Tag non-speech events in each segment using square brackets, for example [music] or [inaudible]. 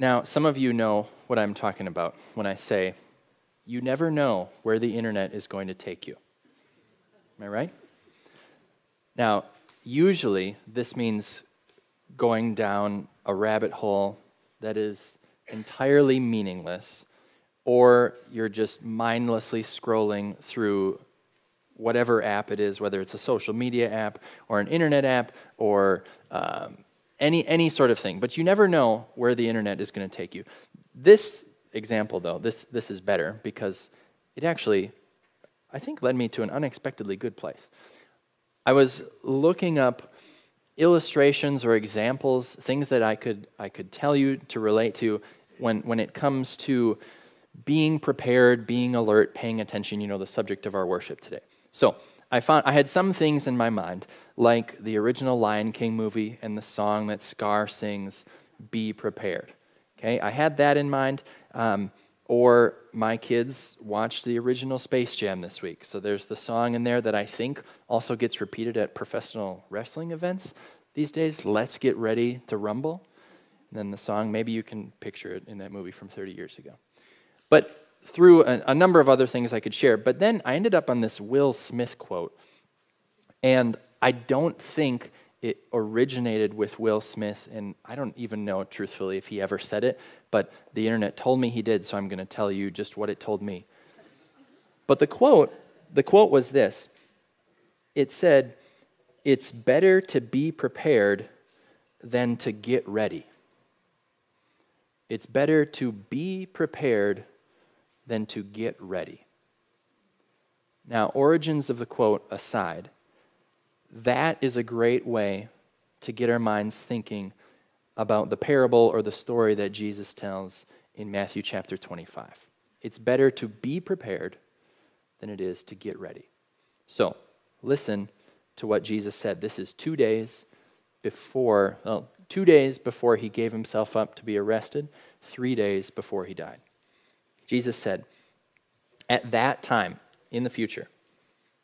Now, some of you know what I'm talking about when I say you never know where the internet is going to take you. Am I right? Now, usually this means going down a rabbit hole that is entirely meaningless, or you're just mindlessly scrolling through whatever app it is, whether it's a social media app or an internet app or um, any, any sort of thing. But you never know where the internet is going to take you. This example, though, this, this is better because it actually, I think, led me to an unexpectedly good place. I was looking up illustrations or examples, things that I could, I could tell you to relate to when, when it comes to being prepared, being alert, paying attention, you know, the subject of our worship today. So I found I had some things in my mind, like the original Lion King movie and the song that Scar sings, "Be Prepared." Okay, I had that in mind. Um, or my kids watched the original Space Jam this week. So there's the song in there that I think also gets repeated at professional wrestling events these days. Let's get ready to rumble. And then the song, maybe you can picture it in that movie from 30 years ago. But through a, a number of other things I could share. But then I ended up on this Will Smith quote. And I don't think it originated with Will Smith, and I don't even know, truthfully, if he ever said it, but the internet told me he did, so I'm going to tell you just what it told me. But the quote, the quote was this. It said, "It's better to be prepared than to get ready." It's better to be prepared than to get ready. Now, origins of the quote aside, that is a great way to get our minds thinking about the parable or the story that Jesus tells in Matthew chapter 25. It's better to be prepared than it is to get ready. So, listen to what Jesus said. This is two days before, well, two days before he gave himself up to be arrested, three days before he died. Jesus said, At that time in the future,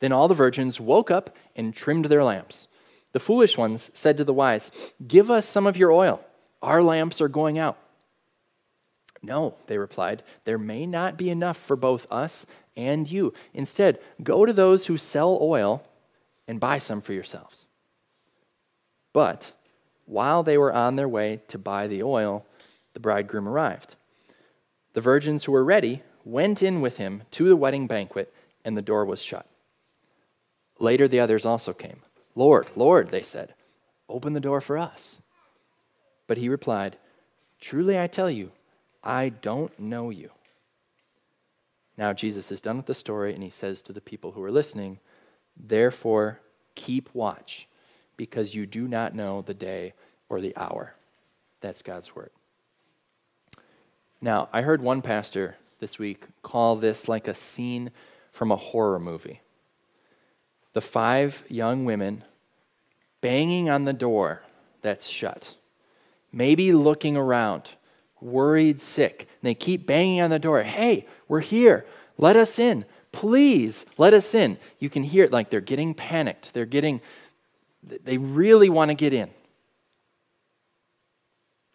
Then all the virgins woke up and trimmed their lamps. The foolish ones said to the wise, Give us some of your oil. Our lamps are going out. No, they replied, there may not be enough for both us and you. Instead, go to those who sell oil and buy some for yourselves. But while they were on their way to buy the oil, the bridegroom arrived. The virgins who were ready went in with him to the wedding banquet, and the door was shut. Later, the others also came. Lord, Lord, they said, open the door for us. But he replied, Truly I tell you, I don't know you. Now, Jesus is done with the story, and he says to the people who are listening, Therefore, keep watch, because you do not know the day or the hour. That's God's word. Now, I heard one pastor this week call this like a scene from a horror movie. The five young women banging on the door that's shut, maybe looking around, worried, sick. And they keep banging on the door. Hey, we're here. Let us in. Please let us in. You can hear it like they're getting panicked. They're getting, they really want to get in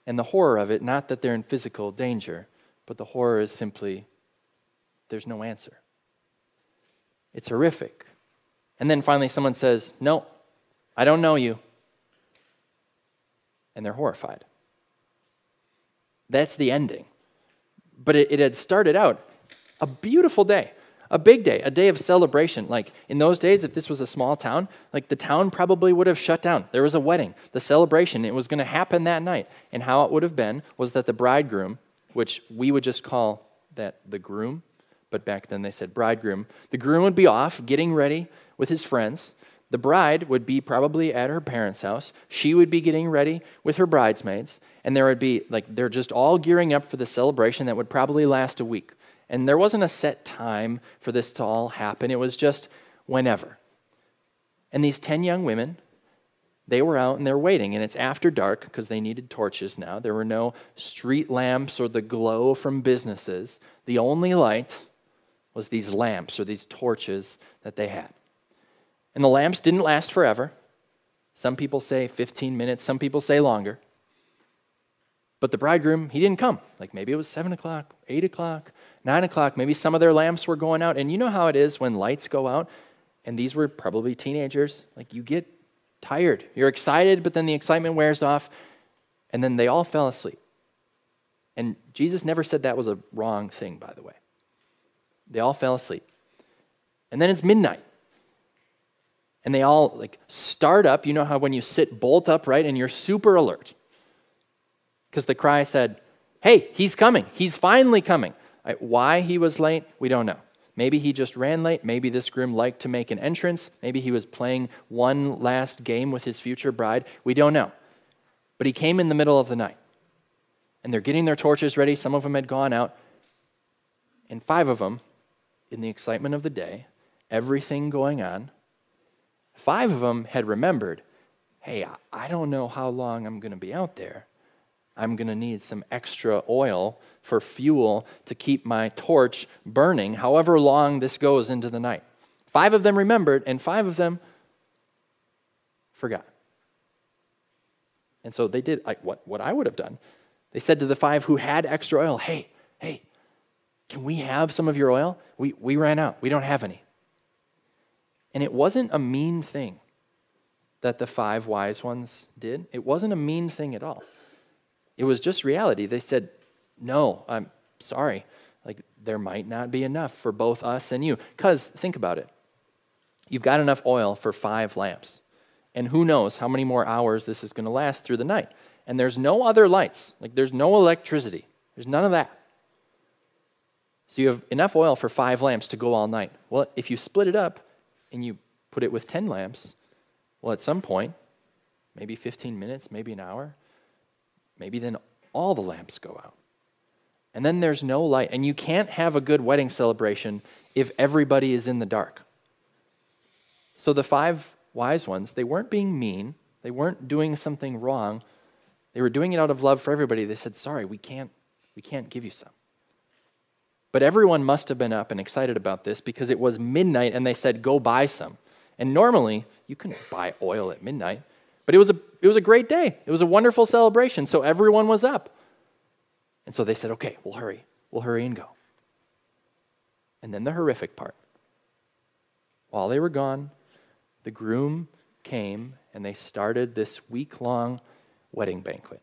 and the horror of it, not that they're in physical danger, but the horror is simply there's no answer. It's horrific. And then finally, someone says, No, I don't know you. And they're horrified. That's the ending. But it, it had started out a beautiful day a big day, a day of celebration. Like in those days, if this was a small town, like the town probably would have shut down. There was a wedding, the celebration, it was going to happen that night. And how it would have been was that the bridegroom, which we would just call that the groom, but back then they said bridegroom, the groom would be off getting ready with his friends. The bride would be probably at her parents' house. She would be getting ready with her bridesmaids, and there would be like they're just all gearing up for the celebration that would probably last a week. And there wasn't a set time for this to all happen. It was just whenever. And these 10 young women, they were out and they're waiting, and it's after dark because they needed torches now. There were no street lamps or the glow from businesses. The only light was these lamps or these torches that they had. And the lamps didn't last forever. Some people say 15 minutes, some people say longer. But the bridegroom, he didn't come. Like maybe it was 7 o'clock, 8 o'clock, 9 o'clock. Maybe some of their lamps were going out. And you know how it is when lights go out? And these were probably teenagers. Like you get tired. You're excited, but then the excitement wears off. And then they all fell asleep. And Jesus never said that was a wrong thing, by the way. They all fell asleep. And then it's midnight and they all like start up. You know how when you sit bolt upright and you're super alert. Because the cry said, Hey, he's coming. He's finally coming. Right, why he was late, we don't know. Maybe he just ran late. Maybe this groom liked to make an entrance. Maybe he was playing one last game with his future bride. We don't know. But he came in the middle of the night. And they're getting their torches ready. Some of them had gone out. And five of them, in the excitement of the day, everything going on, Five of them had remembered hey, I don't know how long I'm going to be out there. I'm going to need some extra oil for fuel to keep my torch burning, however long this goes into the night. Five of them remembered, and five of them forgot. And so they did like, what, what I would have done. They said to the five who had extra oil, hey, hey, can we have some of your oil? We, we ran out. We don't have any. And it wasn't a mean thing that the five wise ones did. It wasn't a mean thing at all. It was just reality. They said, No, I'm sorry. Like, there might not be enough for both us and you. Because, think about it. You've got enough oil for five lamps. And who knows how many more hours this is going to last through the night. And there's no other lights. Like, there's no electricity. There's none of that. So you have enough oil for five lamps to go all night. Well, if you split it up, and you put it with 10 lamps, well, at some point, maybe 15 minutes, maybe an hour, maybe then all the lamps go out. And then there's no light. And you can't have a good wedding celebration if everybody is in the dark. So the five wise ones, they weren't being mean, they weren't doing something wrong. They were doing it out of love for everybody. They said, "Sorry, we can't we can't give you some." But everyone must have been up and excited about this because it was midnight and they said, Go buy some. And normally, you couldn't buy oil at midnight, but it was, a, it was a great day. It was a wonderful celebration, so everyone was up. And so they said, Okay, we'll hurry. We'll hurry and go. And then the horrific part. While they were gone, the groom came and they started this week long wedding banquet.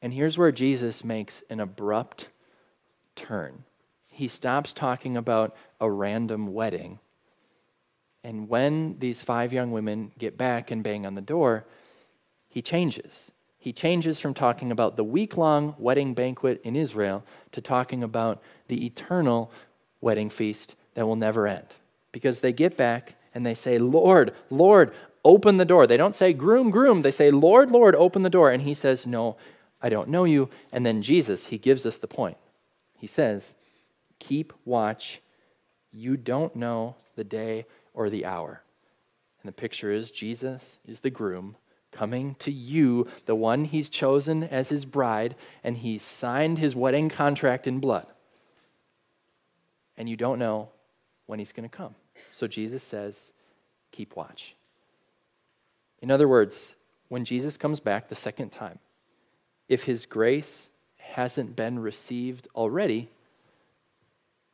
And here's where Jesus makes an abrupt turn he stops talking about a random wedding. And when these five young women get back and bang on the door, he changes. He changes from talking about the week long wedding banquet in Israel to talking about the eternal wedding feast that will never end. Because they get back and they say, Lord, Lord, open the door. They don't say, groom, groom. They say, Lord, Lord, open the door. And he says, No, I don't know you. And then Jesus, he gives us the point. He says, Keep watch. You don't know the day or the hour. And the picture is Jesus is the groom coming to you, the one he's chosen as his bride, and he signed his wedding contract in blood. And you don't know when he's going to come. So Jesus says, Keep watch. In other words, when Jesus comes back the second time, if his grace hasn't been received already,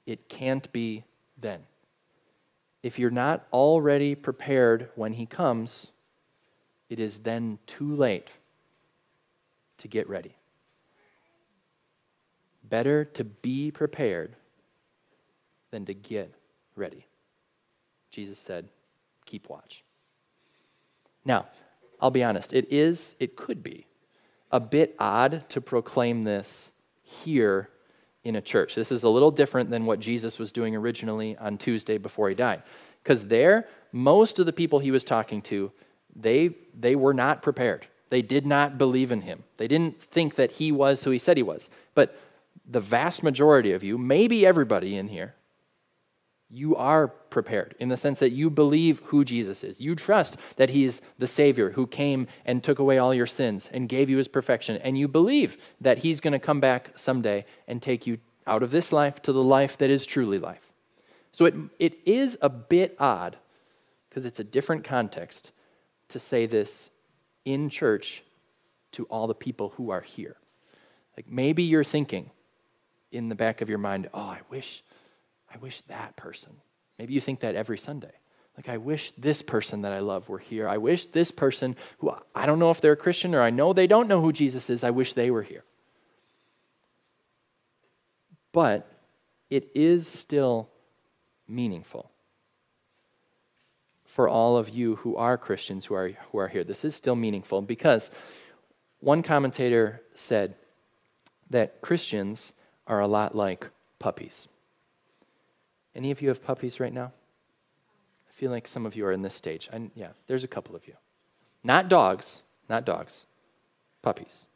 it can't be then. If you're not already prepared when He comes, it is then too late to get ready. Better to be prepared than to get ready. Jesus said, keep watch. Now, I'll be honest, it is, it could be a bit odd to proclaim this here in a church. This is a little different than what Jesus was doing originally on Tuesday before he died. Because there, most of the people he was talking to, they, they were not prepared. They did not believe in him. They didn't think that he was who he said he was. But the vast majority of you, maybe everybody in here, you are prepared in the sense that you believe who Jesus is. You trust that he's the Savior who came and took away all your sins and gave you his perfection. And you believe that he's going to come back someday and take you out of this life to the life that is truly life. So it, it is a bit odd, because it's a different context, to say this in church to all the people who are here. Like maybe you're thinking in the back of your mind, oh, I wish I wish that person. Maybe you think that every Sunday. Like, I wish this person that I love were here. I wish this person who I don't know if they're a Christian or I know they don't know who Jesus is, I wish they were here. But it is still meaningful for all of you who are Christians who are, who are here. This is still meaningful because one commentator said that Christians are a lot like puppies. Any of you have puppies right now? I feel like some of you are in this stage. And yeah, there's a couple of you. Not dogs, not dogs, puppies.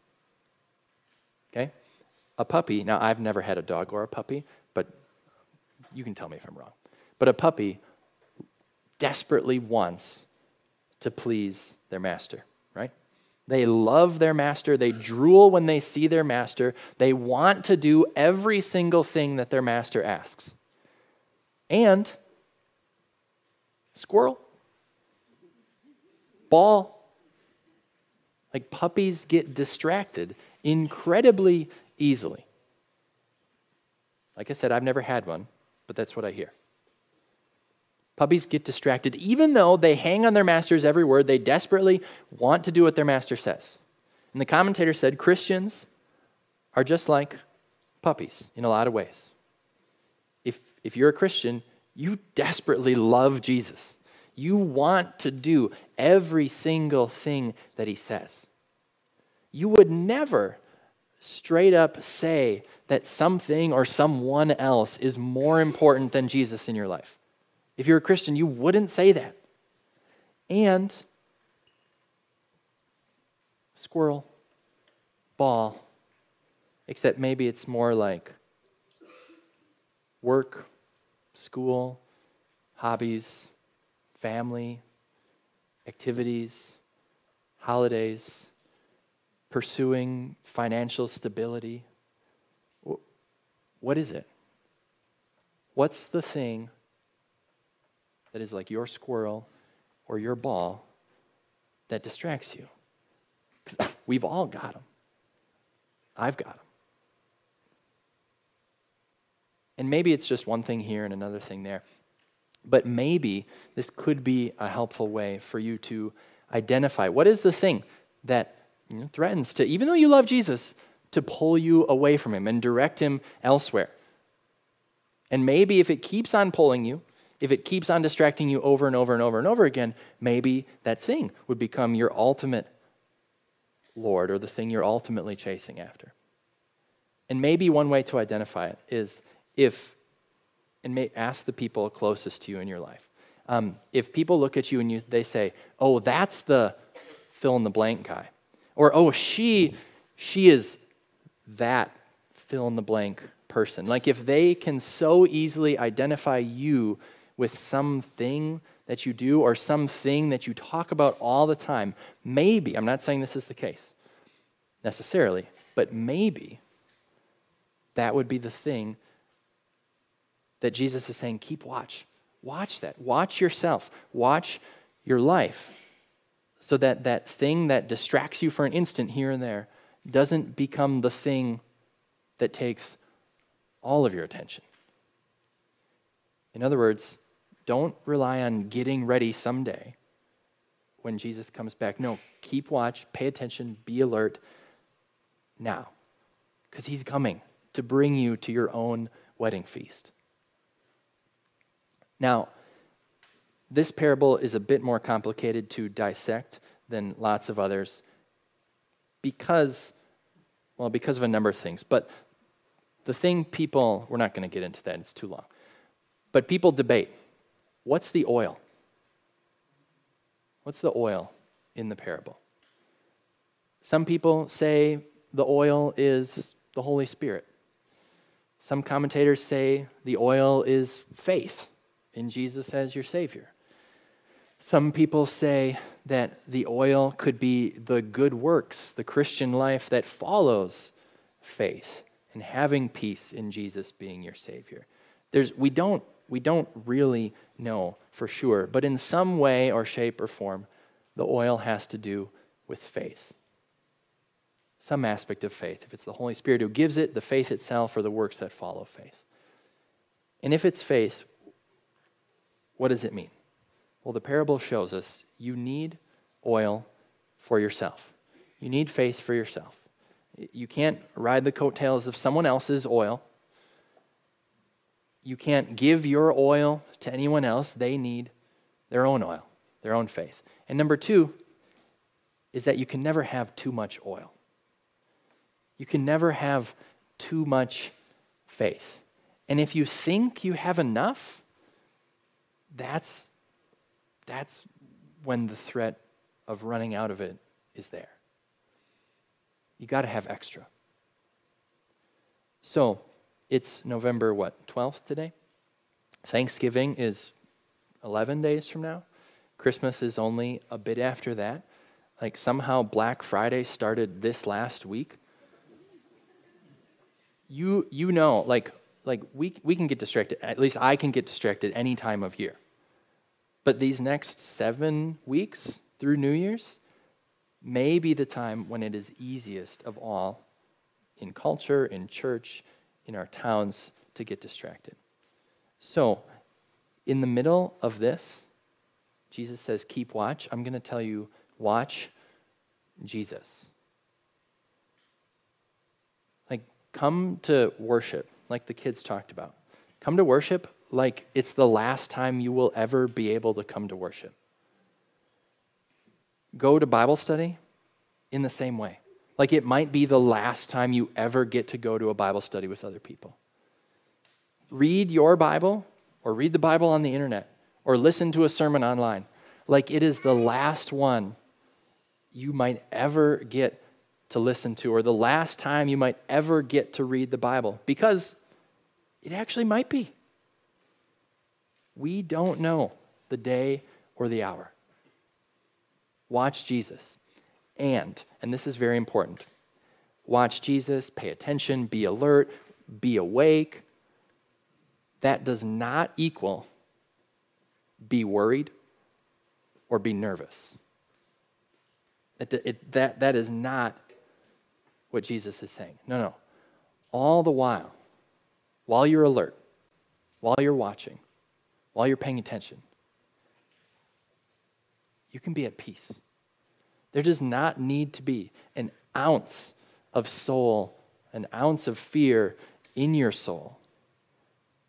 Okay? A puppy, now I've never had a dog or a puppy, but you can tell me if I'm wrong. But a puppy desperately wants to please their master, right? They love their master. They drool when they see their master. They want to do every single thing that their master asks and squirrel, ball. Like puppies get distracted incredibly easily. Like I said, I've never had one, but that's what I hear. Puppies get distracted, even though they hang on their master's every word, they desperately want to do what their master says. And the commentator said Christians are just like puppies in a lot of ways if, if you're a Christian, you desperately love Jesus. You want to do every single thing that he says. You would never straight up say that something or someone else is more important than Jesus in your life. If you're a Christian, you wouldn't say that. And squirrel, ball, except maybe it's more like work, school, hobbies, family, activities, holidays, pursuing financial stability. What is it? What's the thing that is like your squirrel or your ball that distracts you? [laughs] We've all got them. I've got them. And maybe it's just one thing here and another thing there. But maybe this could be a helpful way for you to identify what is the thing that you know, threatens to, even though you love Jesus, to pull you away from him and direct him elsewhere. And maybe if it keeps on pulling you, if it keeps on distracting you over and over and over and over again, maybe that thing would become your ultimate Lord or the thing you're ultimately chasing after. And maybe one way to identify it is if, and may, ask the people closest to you in your life. Um, if people look at you and you, they say, oh, that's the fill in the blank guy, or oh, she, she is that fill in the blank person. Like if they can so easily identify you with something that you do or something that you talk about all the time, maybe, I'm not saying this is the case necessarily, but maybe that would be the thing that Jesus is saying, keep watch. Watch that. Watch yourself. Watch your life so that that thing that distracts you for an instant here and there doesn't become the thing that takes all of your attention. In other words, don't rely on getting ready someday when Jesus comes back. No, keep watch, pay attention, be alert now, because he's coming to bring you to your own wedding feast. Now, this parable is a bit more complicated to dissect than lots of others because, well, because of a number of things. But the thing people, we're not going to get into that, it's too long. But people debate what's the oil? What's the oil in the parable? Some people say the oil is the Holy Spirit. Some commentators say the oil is faith in Jesus as your Savior. Some people say that the oil could be the good works, the Christian life that follows faith and having peace in Jesus being your Savior. There's, we, don't, we don't really know for sure, but in some way or shape or form, the oil has to do with faith some aspect of faith. If it's the Holy Spirit who gives it, the faith itself, or the works that follow faith. And if it's faith, what does it mean? Well, the parable shows us you need oil for yourself. You need faith for yourself. You can't ride the coattails of someone else's oil. You can't give your oil to anyone else. They need their own oil, their own faith. And number two is that you can never have too much oil. You can never have too much faith. And if you think you have enough, that's, that's when the threat of running out of it is there. You got to have extra. So, it's November what, 12th today? Thanksgiving is 11 days from now. Christmas is only a bit after that. Like somehow Black Friday started this last week you you know like like we we can get distracted at least i can get distracted any time of year but these next seven weeks through new year's may be the time when it is easiest of all in culture in church in our towns to get distracted. So in the middle of this jesus says keep watch. I'm going to tell you watch jesus. Like, Come to worship like the kids talked about. Come to worship like it's the last time you will ever be able to come to worship. Go to Bible study in the same way. Like it might be the last time you ever get to go to a Bible study with other people. Read your Bible or read the Bible on the internet or listen to a sermon online like it is the last one you might ever get to listen to or the last time you might ever get to read the Bible because it actually might be. We don't know the day or the hour. Watch Jesus. And, and this is very important, watch Jesus, pay attention, be alert, be awake. That does not equal be worried or be nervous. It, it, that, that is not what Jesus is saying. No, no. All the while, while you're alert, while you're watching, while you're paying attention, you can be at peace. There does not need to be an ounce of soul, an ounce of fear in your soul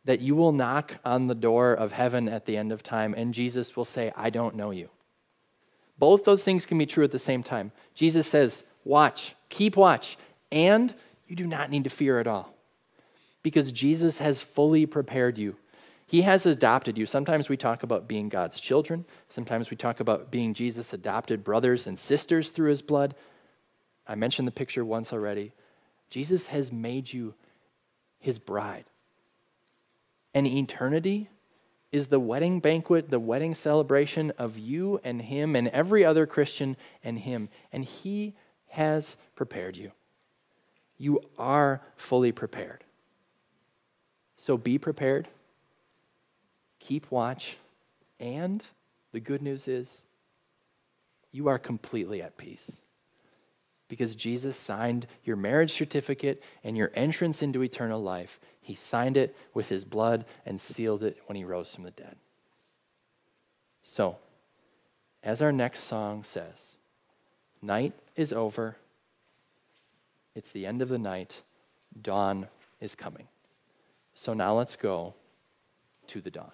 that you will knock on the door of heaven at the end of time and Jesus will say, I don't know you. Both those things can be true at the same time. Jesus says, Watch, keep watch, and you do not need to fear at all because Jesus has fully prepared you. He has adopted you. Sometimes we talk about being God's children, sometimes we talk about being Jesus' adopted brothers and sisters through his blood. I mentioned the picture once already. Jesus has made you his bride. And eternity is the wedding banquet, the wedding celebration of you and him and every other Christian and him. And he has prepared you. You are fully prepared. So be prepared, keep watch, and the good news is you are completely at peace. Because Jesus signed your marriage certificate and your entrance into eternal life. He signed it with his blood and sealed it when he rose from the dead. So, as our next song says, night is over. It's the end of the night. Dawn is coming. So now let's go to the dawn.